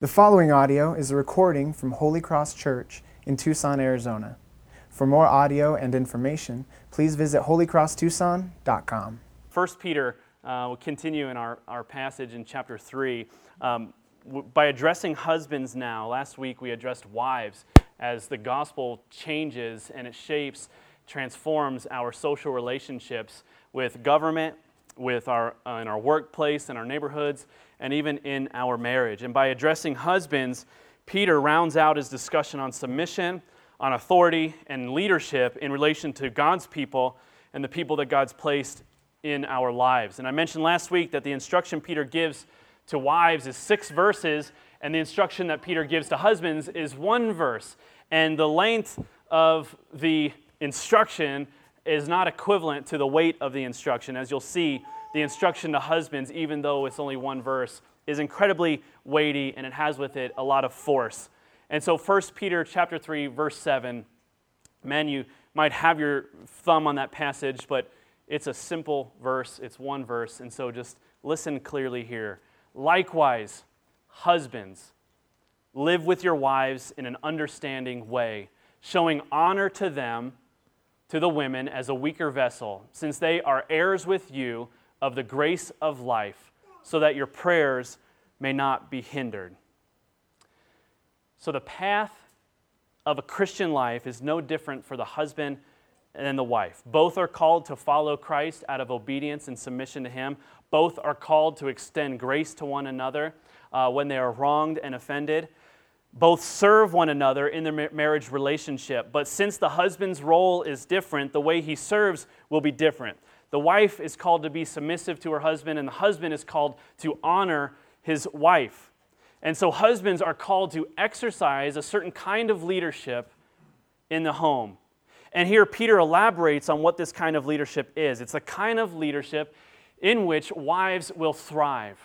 The following audio is a recording from Holy Cross Church in Tucson, Arizona. For more audio and information, please visit holycrosstucson.com. First Peter uh, will continue in our, our passage in chapter 3 um, w- by addressing husbands now. Last week we addressed wives as the gospel changes and it shapes, transforms our social relationships with government, with our, uh, in our workplace, in our neighborhoods, and even in our marriage. And by addressing husbands, Peter rounds out his discussion on submission, on authority, and leadership in relation to God's people and the people that God's placed in our lives. And I mentioned last week that the instruction Peter gives to wives is six verses, and the instruction that Peter gives to husbands is one verse. And the length of the instruction is not equivalent to the weight of the instruction. As you'll see, the instruction to husbands, even though it's only one verse, is incredibly weighty and it has with it a lot of force. And so 1 Peter chapter 3 verse 7, men you might have your thumb on that passage, but it's a simple verse, it's one verse, and so just listen clearly here. Likewise, husbands, live with your wives in an understanding way, showing honor to them, to the women, as a weaker vessel, since they are heirs with you of the grace of life, so that your prayers may not be hindered. So, the path of a Christian life is no different for the husband and the wife. Both are called to follow Christ out of obedience and submission to Him. Both are called to extend grace to one another uh, when they are wronged and offended. Both serve one another in their marriage relationship. But since the husband's role is different, the way he serves will be different. The wife is called to be submissive to her husband, and the husband is called to honor his wife. And so, husbands are called to exercise a certain kind of leadership in the home. And here, Peter elaborates on what this kind of leadership is. It's a kind of leadership in which wives will thrive.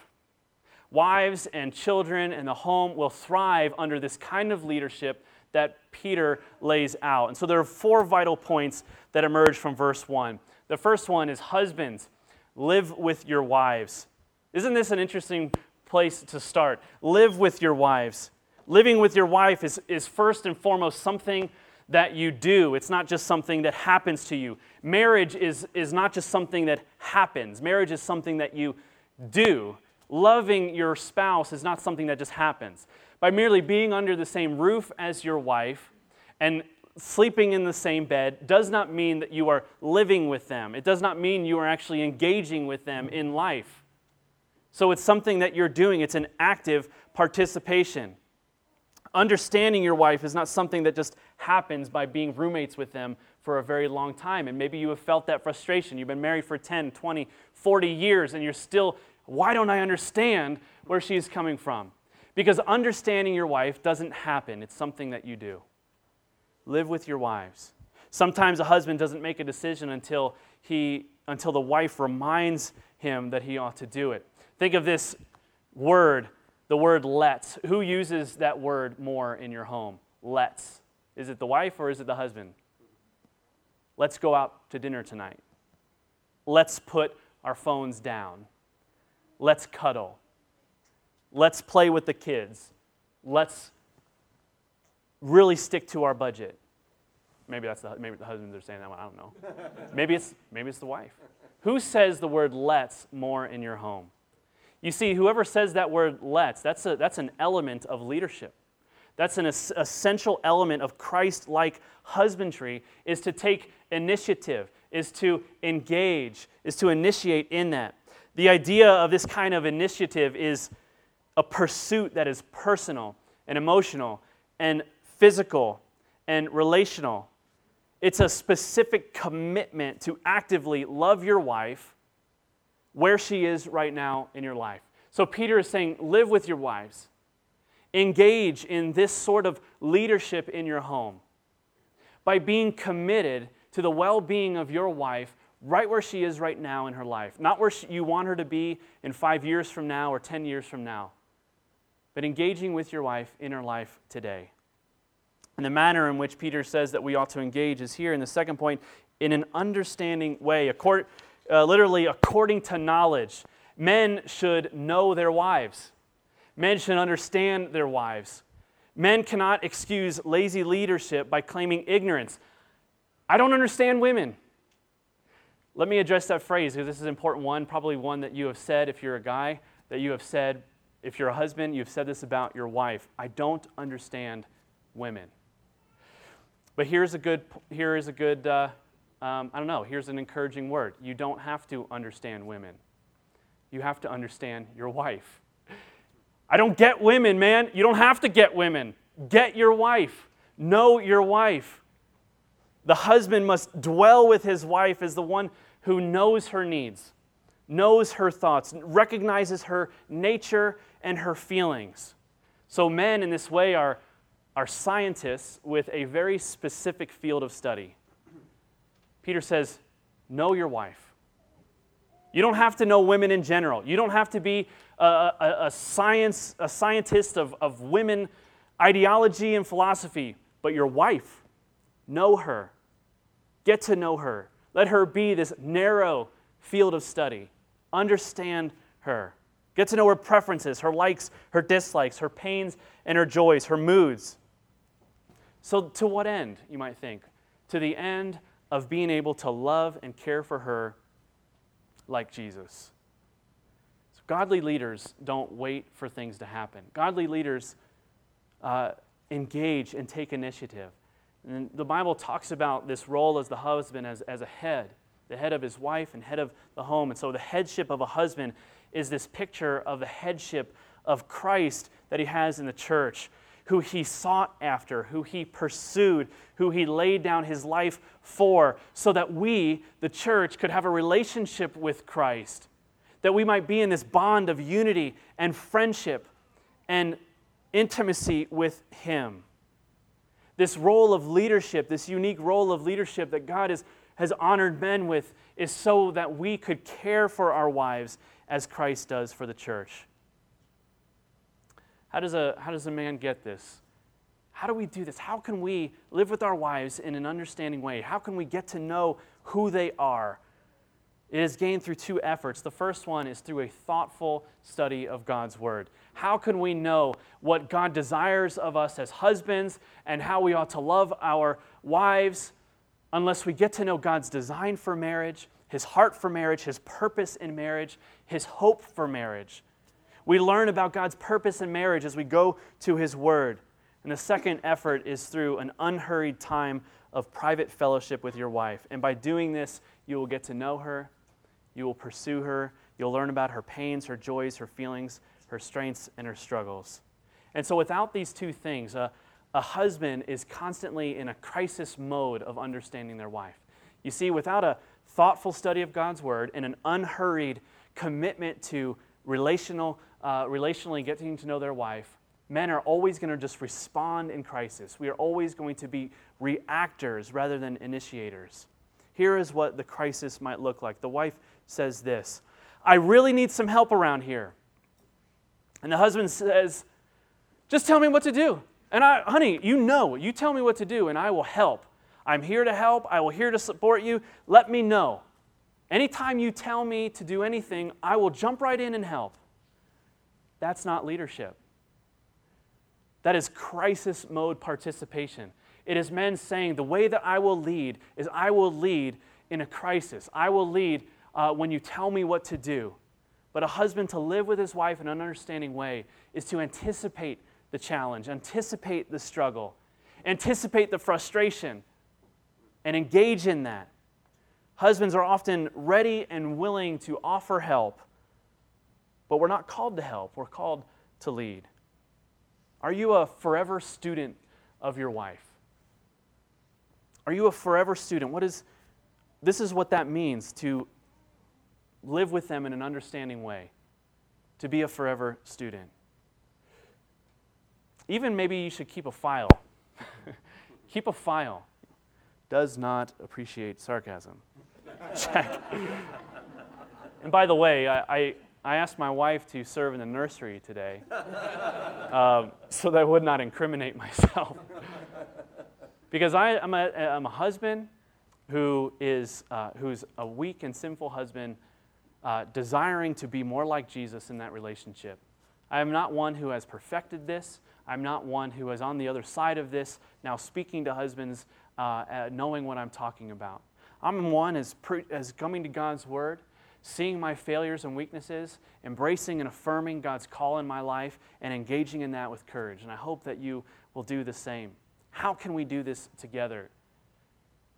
Wives and children and the home will thrive under this kind of leadership that Peter lays out. And so, there are four vital points that emerge from verse 1. The first one is husbands, live with your wives. Isn't this an interesting place to start? Live with your wives. Living with your wife is, is first and foremost something that you do. It's not just something that happens to you. Marriage is, is not just something that happens, marriage is something that you do. Loving your spouse is not something that just happens. By merely being under the same roof as your wife and sleeping in the same bed does not mean that you are living with them. It does not mean you are actually engaging with them in life. So it's something that you're doing, it's an active participation. Understanding your wife is not something that just happens by being roommates with them for a very long time. And maybe you have felt that frustration. You've been married for 10, 20, 40 years, and you're still, why don't I understand where she's coming from? Because understanding your wife doesn't happen, it's something that you do live with your wives. Sometimes a husband doesn't make a decision until, he, until the wife reminds him that he ought to do it. Think of this word, the word let's. Who uses that word more in your home? Let's. Is it the wife or is it the husband? Let's go out to dinner tonight. Let's put our phones down. Let's cuddle. Let's play with the kids. Let's really stick to our budget. Maybe that's the, maybe the husbands are saying that one. I don't know. maybe it's maybe it's the wife. Who says the word "let's" more in your home? You see, whoever says that word "let's," that's a, that's an element of leadership. That's an es- essential element of Christ-like husbandry is to take initiative, is to engage, is to initiate in that. The idea of this kind of initiative is a pursuit that is personal and emotional and physical and relational. It's a specific commitment to actively love your wife where she is right now in your life. So Peter is saying, live with your wives. Engage in this sort of leadership in your home by being committed to the well being of your wife right where she is right now in her life. Not where you want her to be in five years from now or 10 years from now, but engaging with your wife in her life today. And the manner in which Peter says that we ought to engage is here in the second point in an understanding way, accord, uh, literally according to knowledge. Men should know their wives. Men should understand their wives. Men cannot excuse lazy leadership by claiming ignorance. I don't understand women. Let me address that phrase because this is an important one, probably one that you have said if you're a guy, that you have said if you're a husband, you've said this about your wife. I don't understand women. But here's a good, here is a good, uh, um, I don't know, here's an encouraging word. You don't have to understand women. You have to understand your wife. I don't get women, man. You don't have to get women. Get your wife. Know your wife. The husband must dwell with his wife as the one who knows her needs, knows her thoughts, recognizes her nature and her feelings. So, men in this way are, are scientists with a very specific field of study. Peter says, Know your wife. You don't have to know women in general. You don't have to be a, a, a, science, a scientist of, of women ideology and philosophy, but your wife, know her. Get to know her. Let her be this narrow field of study. Understand her. Get to know her preferences, her likes, her dislikes, her pains and her joys, her moods. So, to what end, you might think? To the end of being able to love and care for her like Jesus. So godly leaders don't wait for things to happen. Godly leaders uh, engage and take initiative. And the Bible talks about this role as the husband as, as a head, the head of his wife and head of the home. And so the headship of a husband is this picture of the headship of Christ that he has in the church, who he sought after, who he pursued, who he laid down his life for, so that we, the church, could have a relationship with Christ, that we might be in this bond of unity and friendship and intimacy with him this role of leadership, this unique role of leadership that God is, has honored men with, is so that we could care for our wives as Christ does for the church. How does a, how does a man get this? How do we do this? How can we live with our wives in an understanding way? How can we get to know who they are? It is gained through two efforts. The first one is through a thoughtful study of God's Word. How can we know what God desires of us as husbands and how we ought to love our wives unless we get to know God's design for marriage, His heart for marriage, His purpose in marriage, His hope for marriage? We learn about God's purpose in marriage as we go to His Word. And the second effort is through an unhurried time of private fellowship with your wife. And by doing this, you will get to know her, you will pursue her, you'll learn about her pains, her joys, her feelings, her strengths, and her struggles. And so, without these two things, a, a husband is constantly in a crisis mode of understanding their wife. You see, without a thoughtful study of God's word and an unhurried commitment to relational, uh, relationally getting to know their wife, men are always going to just respond in crisis. We are always going to be reactors rather than initiators. Here is what the crisis might look like. The wife says this I really need some help around here. And the husband says, Just tell me what to do. And I, honey, you know, you tell me what to do, and I will help. I'm here to help. I will here to support you. Let me know. Anytime you tell me to do anything, I will jump right in and help. That's not leadership. That is crisis mode participation. It is men saying, The way that I will lead is I will lead in a crisis. I will lead uh, when you tell me what to do. But a husband to live with his wife in an understanding way is to anticipate the challenge, anticipate the struggle, anticipate the frustration, and engage in that. Husbands are often ready and willing to offer help, but we're not called to help, we're called to lead. Are you a forever student of your wife? Are you a forever student? What is this is what that means to live with them in an understanding way, to be a forever student. Even maybe you should keep a file. keep a file. Does not appreciate sarcasm. Check. and by the way, I, I, I, asked my wife to serve in the nursery today um, so that I would not incriminate myself. because I, am a, I'm a husband who is, uh, who's a weak and sinful husband uh, desiring to be more like Jesus in that relationship. I am not one who has perfected this. I'm not one who is on the other side of this, now speaking to husbands, uh, knowing what I'm talking about. I'm one as, pre- as coming to God's word, seeing my failures and weaknesses, embracing and affirming God's call in my life, and engaging in that with courage. And I hope that you will do the same. How can we do this together?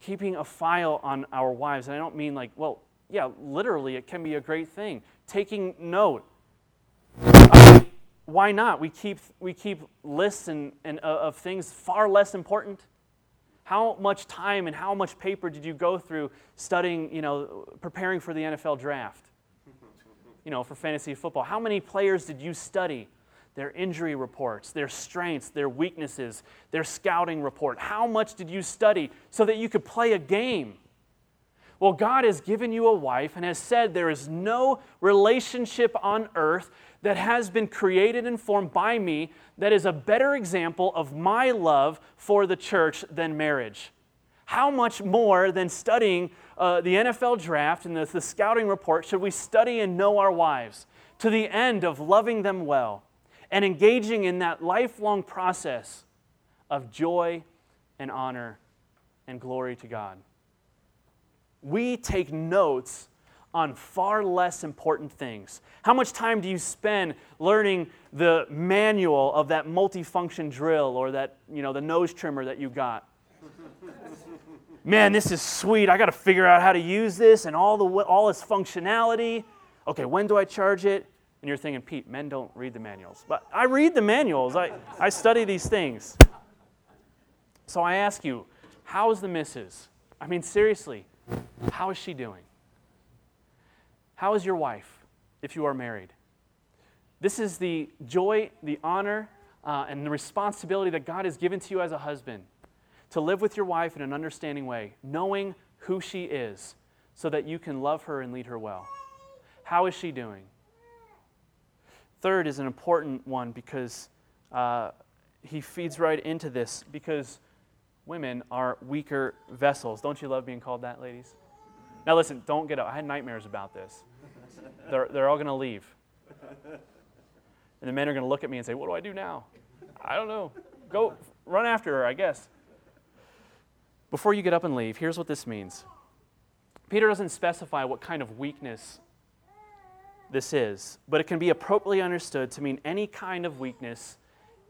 Keeping a file on our wives, and I don't mean like, well, yeah, literally, it can be a great thing. Taking note. Why not? We keep, we keep lists and, and, uh, of things far less important. How much time and how much paper did you go through studying, you know, preparing for the NFL draft? You know, for fantasy football. How many players did you study? Their injury reports, their strengths, their weaknesses, their scouting report. How much did you study so that you could play a game? Well, God has given you a wife and has said there is no relationship on earth that has been created and formed by me that is a better example of my love for the church than marriage. How much more than studying uh, the NFL draft and the, the scouting report should we study and know our wives to the end of loving them well and engaging in that lifelong process of joy and honor and glory to God? We take notes on far less important things. How much time do you spend learning the manual of that multifunction drill or that, you know, the nose trimmer that you got? Man, this is sweet. I got to figure out how to use this and all the all its functionality. Okay, when do I charge it? And you're thinking, Pete, men don't read the manuals. But I read the manuals. I, I study these things. So I ask you, how is the missus? I mean, seriously, how is she doing? How is your wife if you are married? This is the joy, the honor, uh, and the responsibility that God has given to you as a husband to live with your wife in an understanding way, knowing who she is, so that you can love her and lead her well. How is she doing? Third is an important one because uh, he feeds right into this because women are weaker vessels. Don't you love being called that, ladies? Now, listen, don't get up. I had nightmares about this. They're, they're all going to leave. And the men are going to look at me and say, What do I do now? I don't know. Go run after her, I guess. Before you get up and leave, here's what this means Peter doesn't specify what kind of weakness this is, but it can be appropriately understood to mean any kind of weakness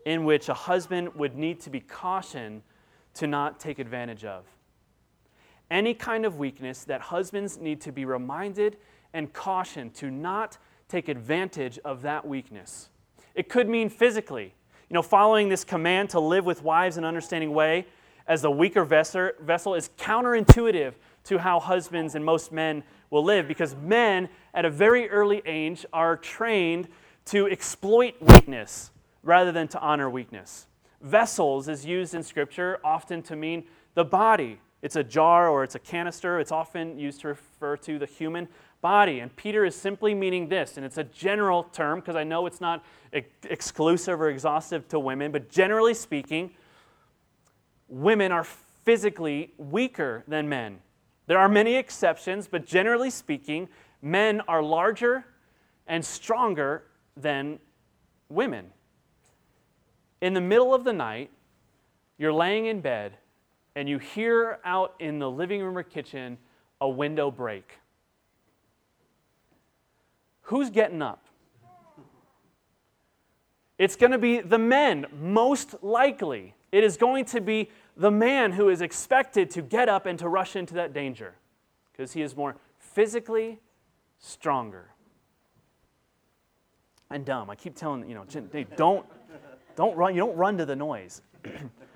in which a husband would need to be cautioned to not take advantage of any kind of weakness that husbands need to be reminded and cautioned to not take advantage of that weakness. It could mean physically, you know, following this command to live with wives in an understanding way as the weaker vessel is counterintuitive to how husbands and most men will live because men at a very early age are trained to exploit weakness rather than to honor weakness. Vessels is used in Scripture often to mean the body, it's a jar or it's a canister. It's often used to refer to the human body. And Peter is simply meaning this, and it's a general term because I know it's not ex- exclusive or exhaustive to women, but generally speaking, women are physically weaker than men. There are many exceptions, but generally speaking, men are larger and stronger than women. In the middle of the night, you're laying in bed and you hear out in the living room or kitchen a window break. Who's getting up? It's going to be the men, most likely. It is going to be the man who is expected to get up and to rush into that danger because he is more physically stronger. And dumb. I keep telling you know, don't, don't run. You don't run to the noise.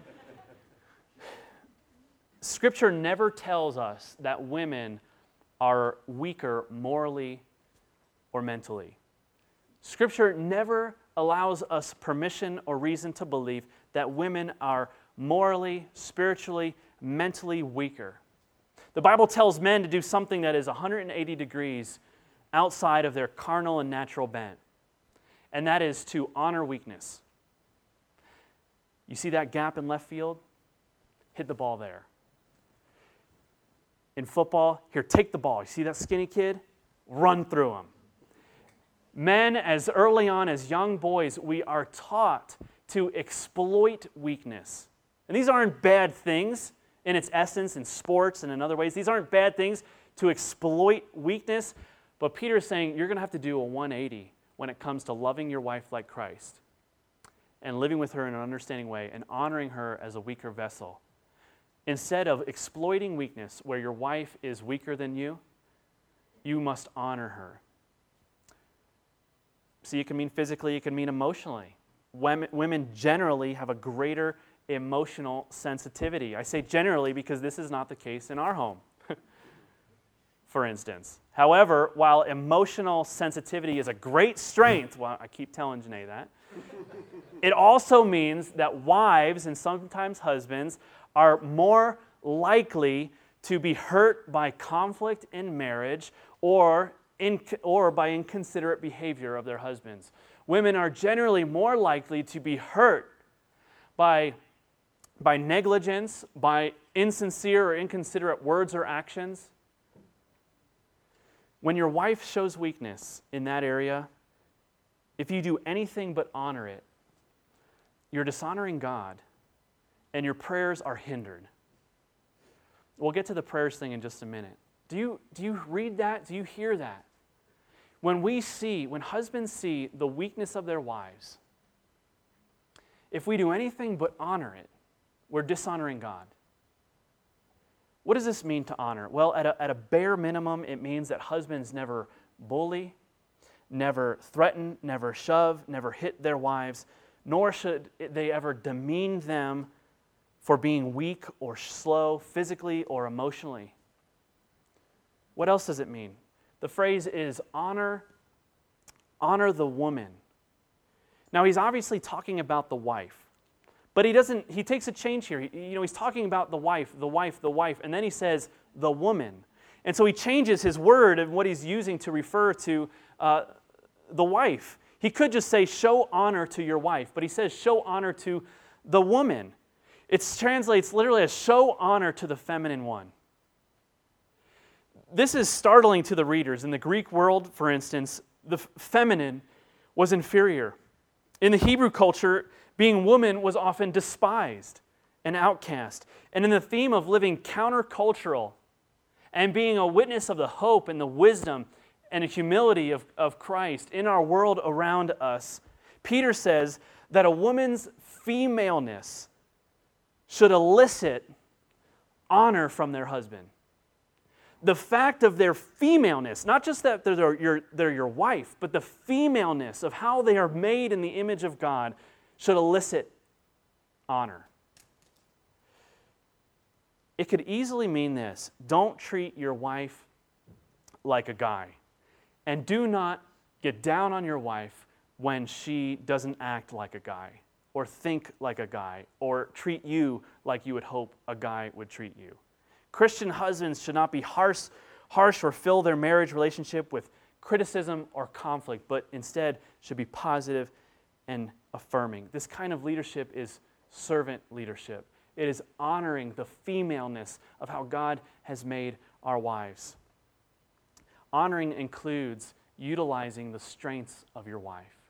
Scripture never tells us that women are weaker morally or mentally. Scripture never allows us permission or reason to believe that women are morally, spiritually, mentally weaker. The Bible tells men to do something that is 180 degrees outside of their carnal and natural bent, and that is to honor weakness. You see that gap in left field? Hit the ball there in football, here, take the ball. You see that skinny kid? Run through him. Men, as early on as young boys, we are taught to exploit weakness. And these aren't bad things in its essence in sports and in other ways. These aren't bad things to exploit weakness. But Peter is saying you're going to have to do a 180 when it comes to loving your wife like Christ and living with her in an understanding way and honoring her as a weaker vessel. Instead of exploiting weakness where your wife is weaker than you, you must honor her. See, it can mean physically, it can mean emotionally. Women, women generally have a greater emotional sensitivity. I say generally because this is not the case in our home, for instance. However, while emotional sensitivity is a great strength, well, I keep telling Janae that, it also means that wives and sometimes husbands are more likely to be hurt by conflict in marriage or, in, or by inconsiderate behavior of their husbands. Women are generally more likely to be hurt by, by negligence, by insincere or inconsiderate words or actions. When your wife shows weakness in that area, if you do anything but honor it, you're dishonoring God and your prayers are hindered. We'll get to the prayers thing in just a minute. Do you, do you read that? Do you hear that? When we see, when husbands see the weakness of their wives, if we do anything but honor it, we're dishonoring God. What does this mean to honor? Well, at a, at a bare minimum, it means that husbands never bully, never threaten, never shove, never hit their wives, nor should they ever demean them for being weak or slow physically or emotionally. What else does it mean? The phrase is honor honor the woman. Now he's obviously talking about the wife. But he doesn't he takes a change here. He, you know, he's talking about the wife, the wife, the wife, and then he says the woman. And so he changes his word and what he's using to refer to uh, the wife. He could just say, show honor to your wife, but he says, show honor to the woman. It translates literally as show honor to the feminine one. This is startling to the readers. In the Greek world, for instance, the feminine was inferior. In the Hebrew culture, being woman was often despised and outcast. And in the theme of living countercultural and being a witness of the hope and the wisdom and the humility of, of Christ in our world around us, Peter says that a woman's femaleness should elicit honor from their husband. The fact of their femaleness, not just that they're your, they're your wife, but the femaleness of how they are made in the image of God should elicit honor. It could easily mean this don't treat your wife like a guy. And do not get down on your wife when she doesn't act like a guy, or think like a guy, or treat you like you would hope a guy would treat you. Christian husbands should not be harsh, harsh or fill their marriage relationship with criticism or conflict, but instead should be positive and affirming. This kind of leadership is servant leadership. It is honoring the femaleness of how God has made our wives. Honoring includes utilizing the strengths of your wife.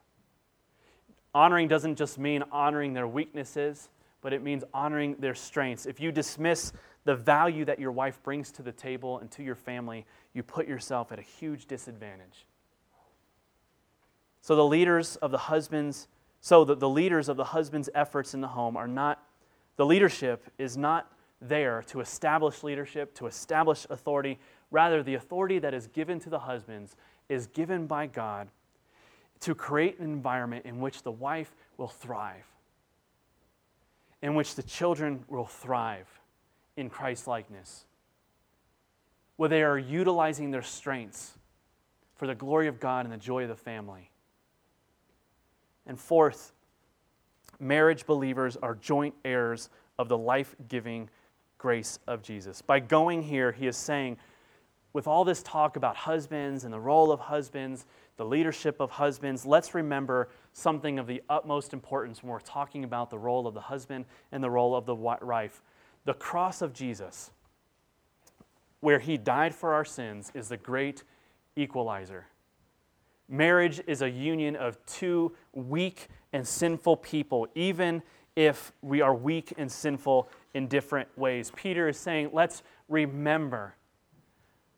Honoring doesn't just mean honoring their weaknesses, but it means honoring their strengths. If you dismiss the value that your wife brings to the table and to your family, you put yourself at a huge disadvantage. So the leaders of the husbands, so the, the leaders of the husband's efforts in the home are not, the leadership is not there to establish leadership, to establish authority. Rather, the authority that is given to the husbands is given by God to create an environment in which the wife will thrive, in which the children will thrive in Christ likeness, where they are utilizing their strengths for the glory of God and the joy of the family. And fourth, marriage believers are joint heirs of the life giving grace of Jesus. By going here, he is saying, with all this talk about husbands and the role of husbands, the leadership of husbands, let's remember something of the utmost importance when we're talking about the role of the husband and the role of the wife. The cross of Jesus, where he died for our sins, is the great equalizer. Marriage is a union of two weak and sinful people, even if we are weak and sinful in different ways. Peter is saying, let's remember.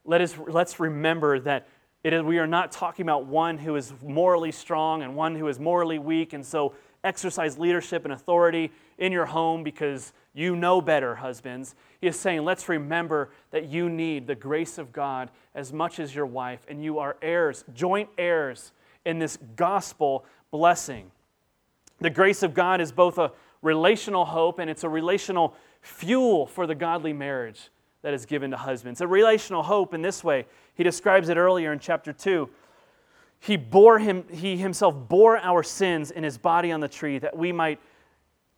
Let us, let's remember that it is, we are not talking about one who is morally strong and one who is morally weak, and so exercise leadership and authority in your home because you know better, husbands. He is saying, let's remember that you need the grace of God as much as your wife, and you are heirs, joint heirs in this gospel blessing. The grace of God is both a relational hope and it's a relational fuel for the godly marriage that is given to husbands. A relational hope in this way. He describes it earlier in chapter 2. He bore him he himself bore our sins in his body on the tree that we might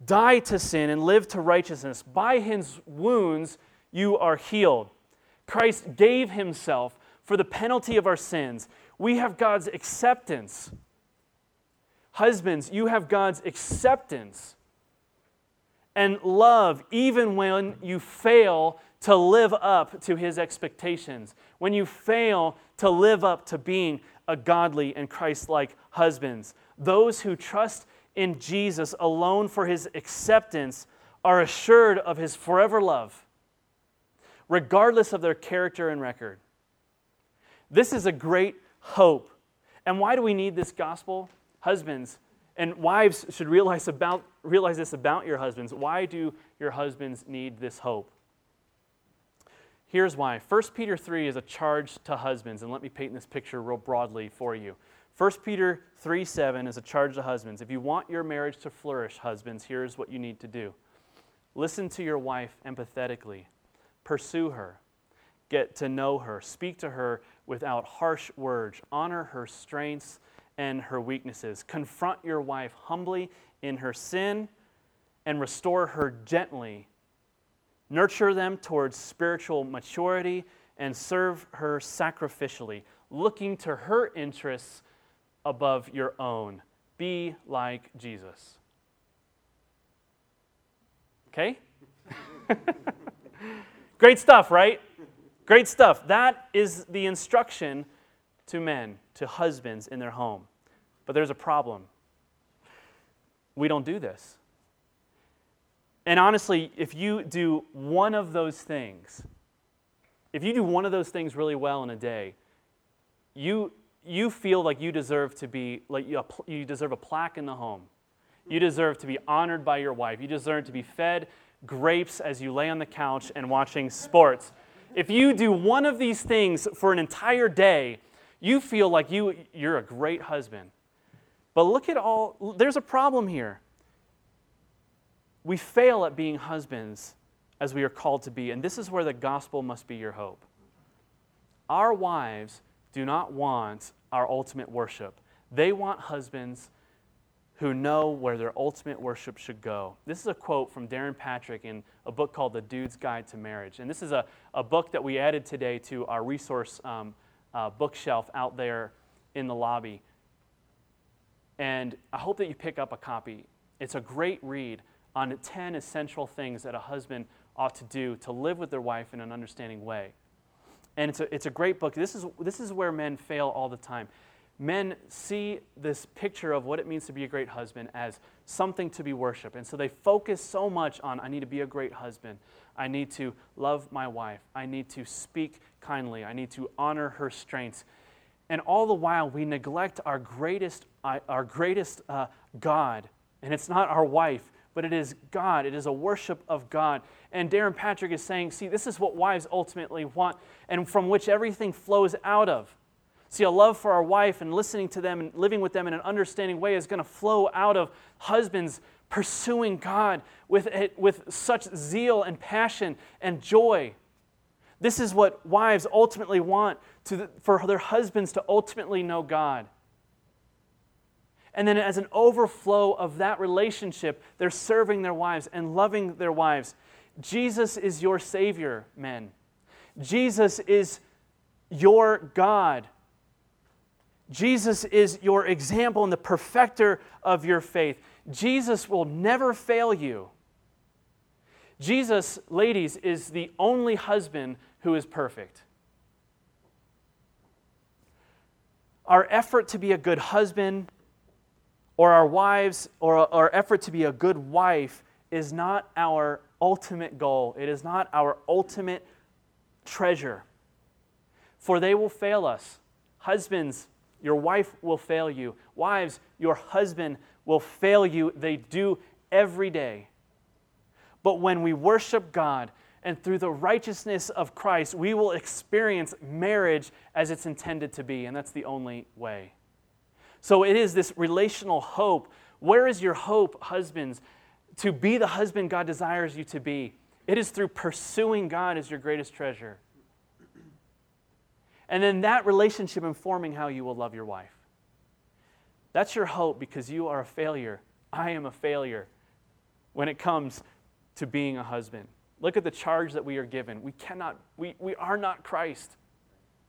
die to sin and live to righteousness. By his wounds you are healed. Christ gave himself for the penalty of our sins. We have God's acceptance. Husbands, you have God's acceptance and love even when you fail to live up to his expectations, when you fail to live up to being a godly and Christ like husbands. Those who trust in Jesus alone for his acceptance are assured of his forever love, regardless of their character and record. This is a great hope. And why do we need this gospel? Husbands and wives should realize, about, realize this about your husbands. Why do your husbands need this hope? Here's why. 1 Peter 3 is a charge to husbands, and let me paint this picture real broadly for you. 1 Peter 3 7 is a charge to husbands. If you want your marriage to flourish, husbands, here's what you need to do listen to your wife empathetically, pursue her, get to know her, speak to her without harsh words, honor her strengths and her weaknesses. Confront your wife humbly in her sin and restore her gently. Nurture them towards spiritual maturity and serve her sacrificially, looking to her interests above your own. Be like Jesus. Okay? Great stuff, right? Great stuff. That is the instruction to men, to husbands in their home. But there's a problem. We don't do this. And honestly, if you do one of those things, if you do one of those things really well in a day, you you feel like you deserve to be like you, you deserve a plaque in the home. You deserve to be honored by your wife. You deserve to be fed grapes as you lay on the couch and watching sports. If you do one of these things for an entire day, you feel like you, you're a great husband. But look at all, there's a problem here. We fail at being husbands as we are called to be, and this is where the gospel must be your hope. Our wives do not want our ultimate worship. They want husbands who know where their ultimate worship should go. This is a quote from Darrin Patrick in a book called The Dude's Guide to Marriage. And this is a, a book that we added today to our resource um, uh, bookshelf out there in the lobby. And I hope that you pick up a copy. It's a great read on 10 essential things that a husband ought to do to live with their wife in an understanding way. And it's a, it's a great book. This is, this is where men fail all the time. Men see this picture of what it means to be a great husband as something to be worshiped. And so they focus so much on I need to be a great husband. I need to love my wife. I need to speak kindly. I need to honor her strengths. And all the while, we neglect our greatest, uh, our greatest uh, God. And it's not our wife, but it is God. It is a worship of God. And Darrin Patrick is saying, see, this is what wives ultimately want, and from which everything flows out of. See, a love for our wife and listening to them and living with them in an understanding way is going to flow out of husbands pursuing God with, with such zeal and passion and joy. This is what wives ultimately want to, for their husbands to ultimately know God. And then, as an overflow of that relationship, they're serving their wives and loving their wives. Jesus is your Savior, men. Jesus is your God. Jesus is your example and the perfecter of your faith. Jesus will never fail you. Jesus, ladies, is the only husband who is perfect. our effort to be a good husband or our wives or our effort to be a good wife is not our ultimate goal. It is not our ultimate treasure. For they will fail us. Husbands, your wife will fail you. Wives, your husband will fail you. They do every day. But when we worship God and through the righteousness of Christ, we will experience marriage as it's intended to be, and that's the only way. So it is this relational hope. Where is your hope, husbands, to be the husband God desires you to be? It is through pursuing God as your greatest treasure. And then that relationship informing how you will love your wife. That's your hope because you are a failure. I am a failure when it comes to being a husband. Look at the charge that we are given. We cannot, we, we are not Christ.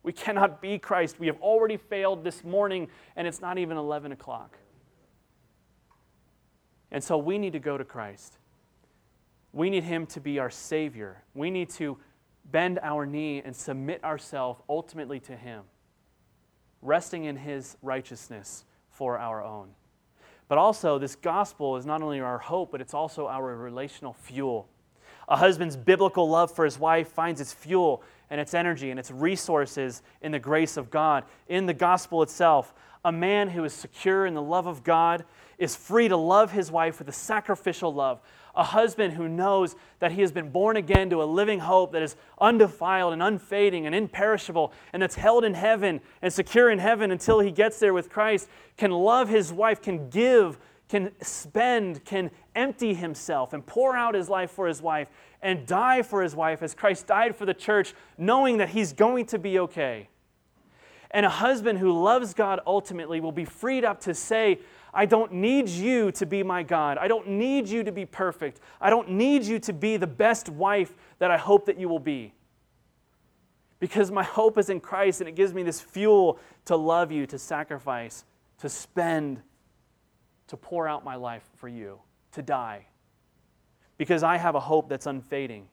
We cannot be Christ. We have already failed this morning, and it's not even 11 o'clock. And so we need to go to Christ. We need Him to be our Savior. We need to bend our knee and submit ourselves ultimately to Him, resting in His righteousness for our own. But also, this gospel is not only our hope, but it's also our relational fuel. A husband's biblical love for his wife finds its fuel and its energy and its resources in the grace of God, in the gospel itself. A man who is secure in the love of God is free to love his wife with a sacrificial love. A husband who knows that he has been born again to a living hope that is undefiled and unfading and imperishable and that's held in heaven and secure in heaven until he gets there with Christ can love his wife, can give, can spend, can empty himself and pour out his life for his wife and die for his wife as Christ died for the church, knowing that he's going to be okay. And a husband who loves God ultimately will be freed up to say, I don't need you to be my God. I don't need you to be perfect. I don't need you to be the best wife that I hope that you will be. Because my hope is in Christ and it gives me this fuel to love you, to sacrifice, to spend, to pour out my life for you, to die. Because I have a hope that's unfading.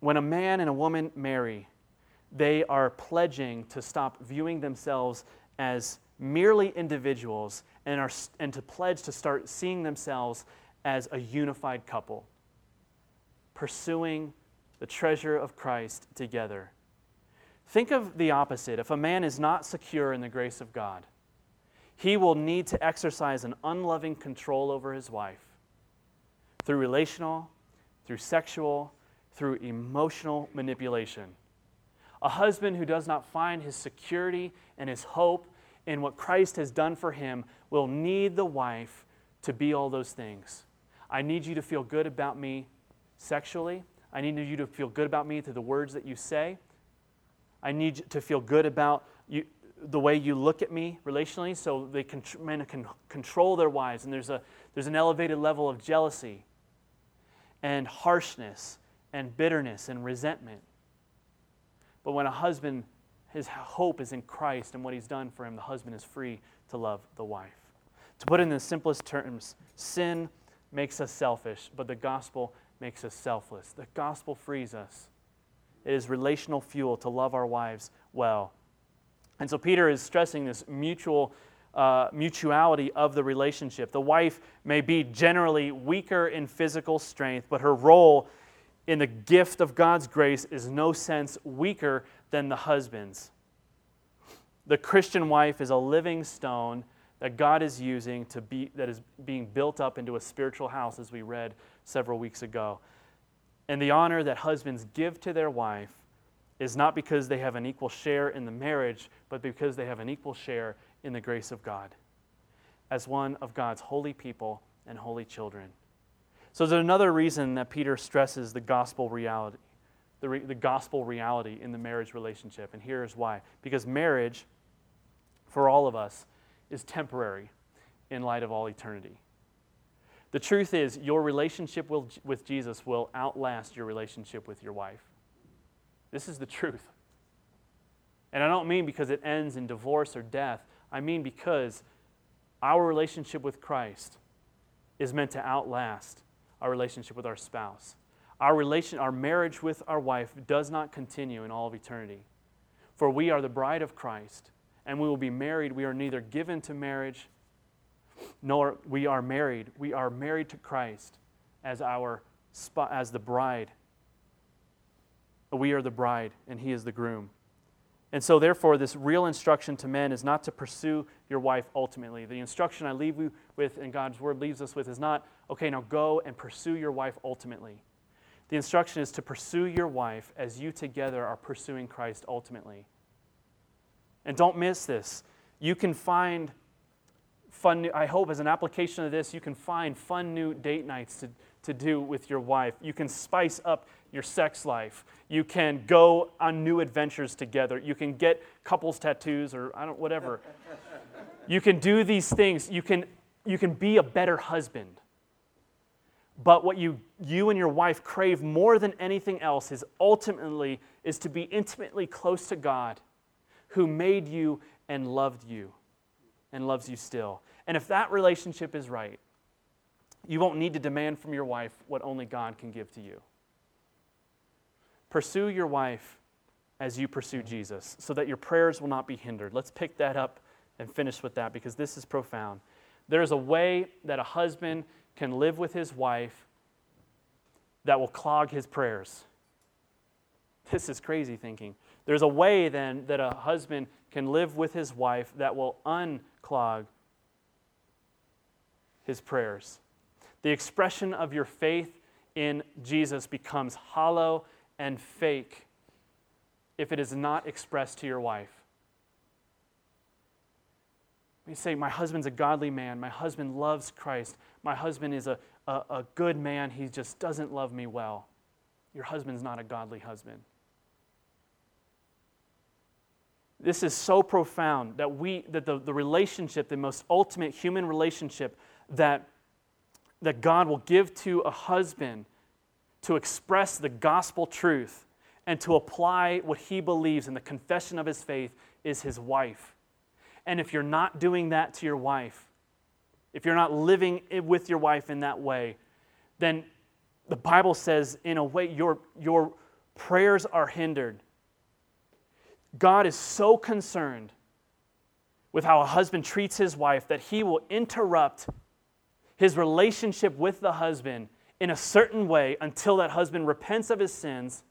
When a man and a woman marry, they are pledging to stop viewing themselves as merely individuals and, are, and to pledge to start seeing themselves as a unified couple, pursuing the treasure of Christ together. Think of the opposite. If a man is not secure in the grace of God, he will need to exercise an unloving control over his wife through relational, through sexual, through emotional manipulation. A husband who does not find his security and his hope in what Christ has done for him will need the wife to be all those things. I need you to feel good about me sexually. I need you to feel good about me through the words that you say. I need you to feel good about you, the way you look at me relationally so they can, men can control their wives. And there's, a, there's an elevated level of jealousy and harshness and bitterness and resentment. But when a husband, his hope is in Christ and what he's done for him, the husband is free to love the wife. To put it in the simplest terms, sin makes us selfish, but the gospel makes us selfless. The gospel frees us. It is relational fuel to love our wives well. And so Peter is stressing this mutual uh, mutuality of the relationship. The wife may be generally weaker in physical strength, but her role in the gift of God's grace is no sense weaker than the husband's. The Christian wife is a living stone that God is using to be that is being built up into a spiritual house as we read several weeks ago. And the honor that husbands give to their wife is not because they have an equal share in the marriage, but because they have an equal share in the grace of God as one of God's holy people and holy children. So there's another reason that Peter stresses the gospel reality, the, re- the gospel reality in the marriage relationship. And here's why. Because marriage, for all of us, is temporary in light of all eternity. The truth is, your relationship with Jesus will outlast your relationship with your wife. This is the truth. And I don't mean because it ends in divorce or death. I mean because our relationship with Christ is meant to outlast our relationship with our spouse. Our relation, our marriage with our wife does not continue in all of eternity. For we are the bride of Christ, and we will be married. We are neither given to marriage nor we are married. We are married to Christ as our as the bride. We are the bride, and he is the groom. And so, therefore, this real instruction to men is not to pursue your wife ultimately. The instruction I leave you with, and God's word leaves us with, is not, okay, now go and pursue your wife ultimately. The instruction is to pursue your wife as you together are pursuing Christ ultimately. And don't miss this. You can find fun, I hope as an application of this, you can find fun new date nights to, to do with your wife. You can spice up your sex life. You can go on new adventures together. You can get couples tattoos or I don't whatever. you can do these things. You can you can be a better husband. But what you you and your wife crave more than anything else is ultimately is to be intimately close to God who made you and loved you and loves you still. And if that relationship is right, you won't need to demand from your wife what only God can give to you. Pursue your wife as you pursue Jesus so that your prayers will not be hindered. Let's pick that up and finish with that because this is profound. There is a way that a husband can live with his wife that will clog his prayers. This is crazy thinking. There's a way then that a husband can live with his wife that will unclog his prayers. The expression of your faith in Jesus becomes hollow and fake if it is not expressed to your wife. You say, My husband's a godly man. My husband loves Christ. My husband is a, a, a good man. He just doesn't love me well. Your husband's not a godly husband. This is so profound that we that the, the relationship, the most ultimate human relationship that, that God will give to a husband to express the gospel truth and to apply what he believes in the confession of his faith is his wife. And if you're not doing that to your wife, if you're not living with your wife in that way, then the Bible says, in a way, your, your prayers are hindered. God is so concerned with how a husband treats his wife that he will interrupt his relationship with the husband in a certain way until that husband repents of his sins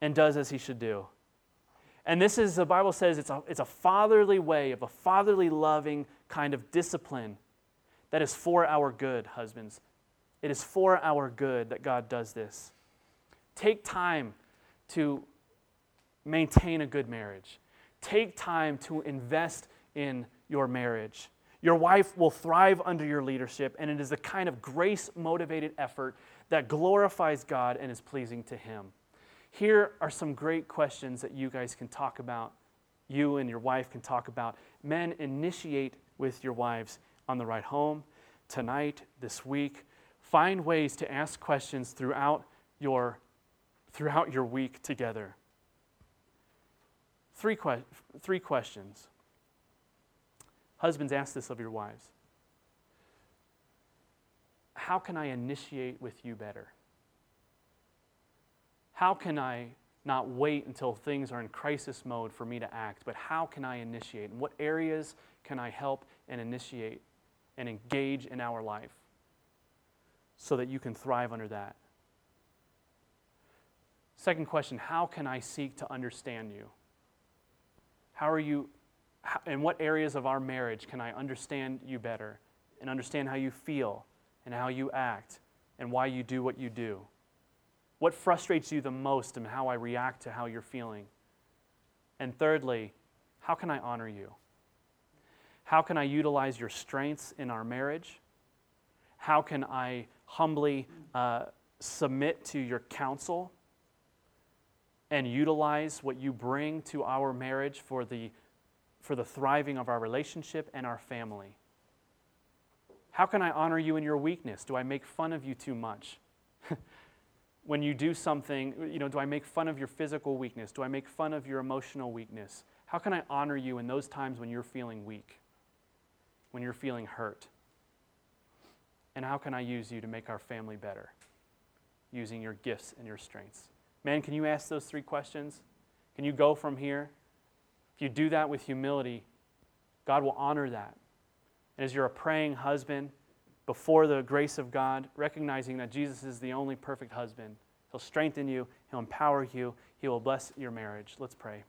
and does as he should do. And this is, the Bible says, it's a, it's a fatherly way of a fatherly, loving kind of discipline that is for our good, husbands. It is for our good that God does this. Take time to maintain a good marriage, take time to invest in your marriage. Your wife will thrive under your leadership, and it is a kind of grace motivated effort that glorifies God and is pleasing to Him. Here are some great questions that you guys can talk about, you and your wife can talk about. Men, initiate with your wives on the ride home, tonight, this week. Find ways to ask questions throughout your, throughout your week together. Three, que- three questions. Husbands, ask this of your wives How can I initiate with you better? How can I not wait until things are in crisis mode for me to act, but how can I initiate? And what areas can I help and initiate and engage in our life so that you can thrive under that? Second question How can I seek to understand you? How are you in what areas of our marriage can I understand you better and understand how you feel and how you act and why you do what you do? What frustrates you the most and how I react to how you're feeling? And thirdly, how can I honor you? How can I utilize your strengths in our marriage? How can I humbly uh, submit to your counsel and utilize what you bring to our marriage for the for the thriving of our relationship and our family? How can I honor you in your weakness? Do I make fun of you too much? when you do something, you know, do I make fun of your physical weakness? Do I make fun of your emotional weakness? How can I honor you in those times when you're feeling weak, when you're feeling hurt? And how can I use you to make our family better using your gifts and your strengths? Man, can you ask those three questions? Can you go from here? You do that with humility, God will honor that. And as you're a praying husband before the grace of God, recognizing that Jesus is the only perfect husband, He'll strengthen you, He'll empower you, He will bless your marriage. Let's pray.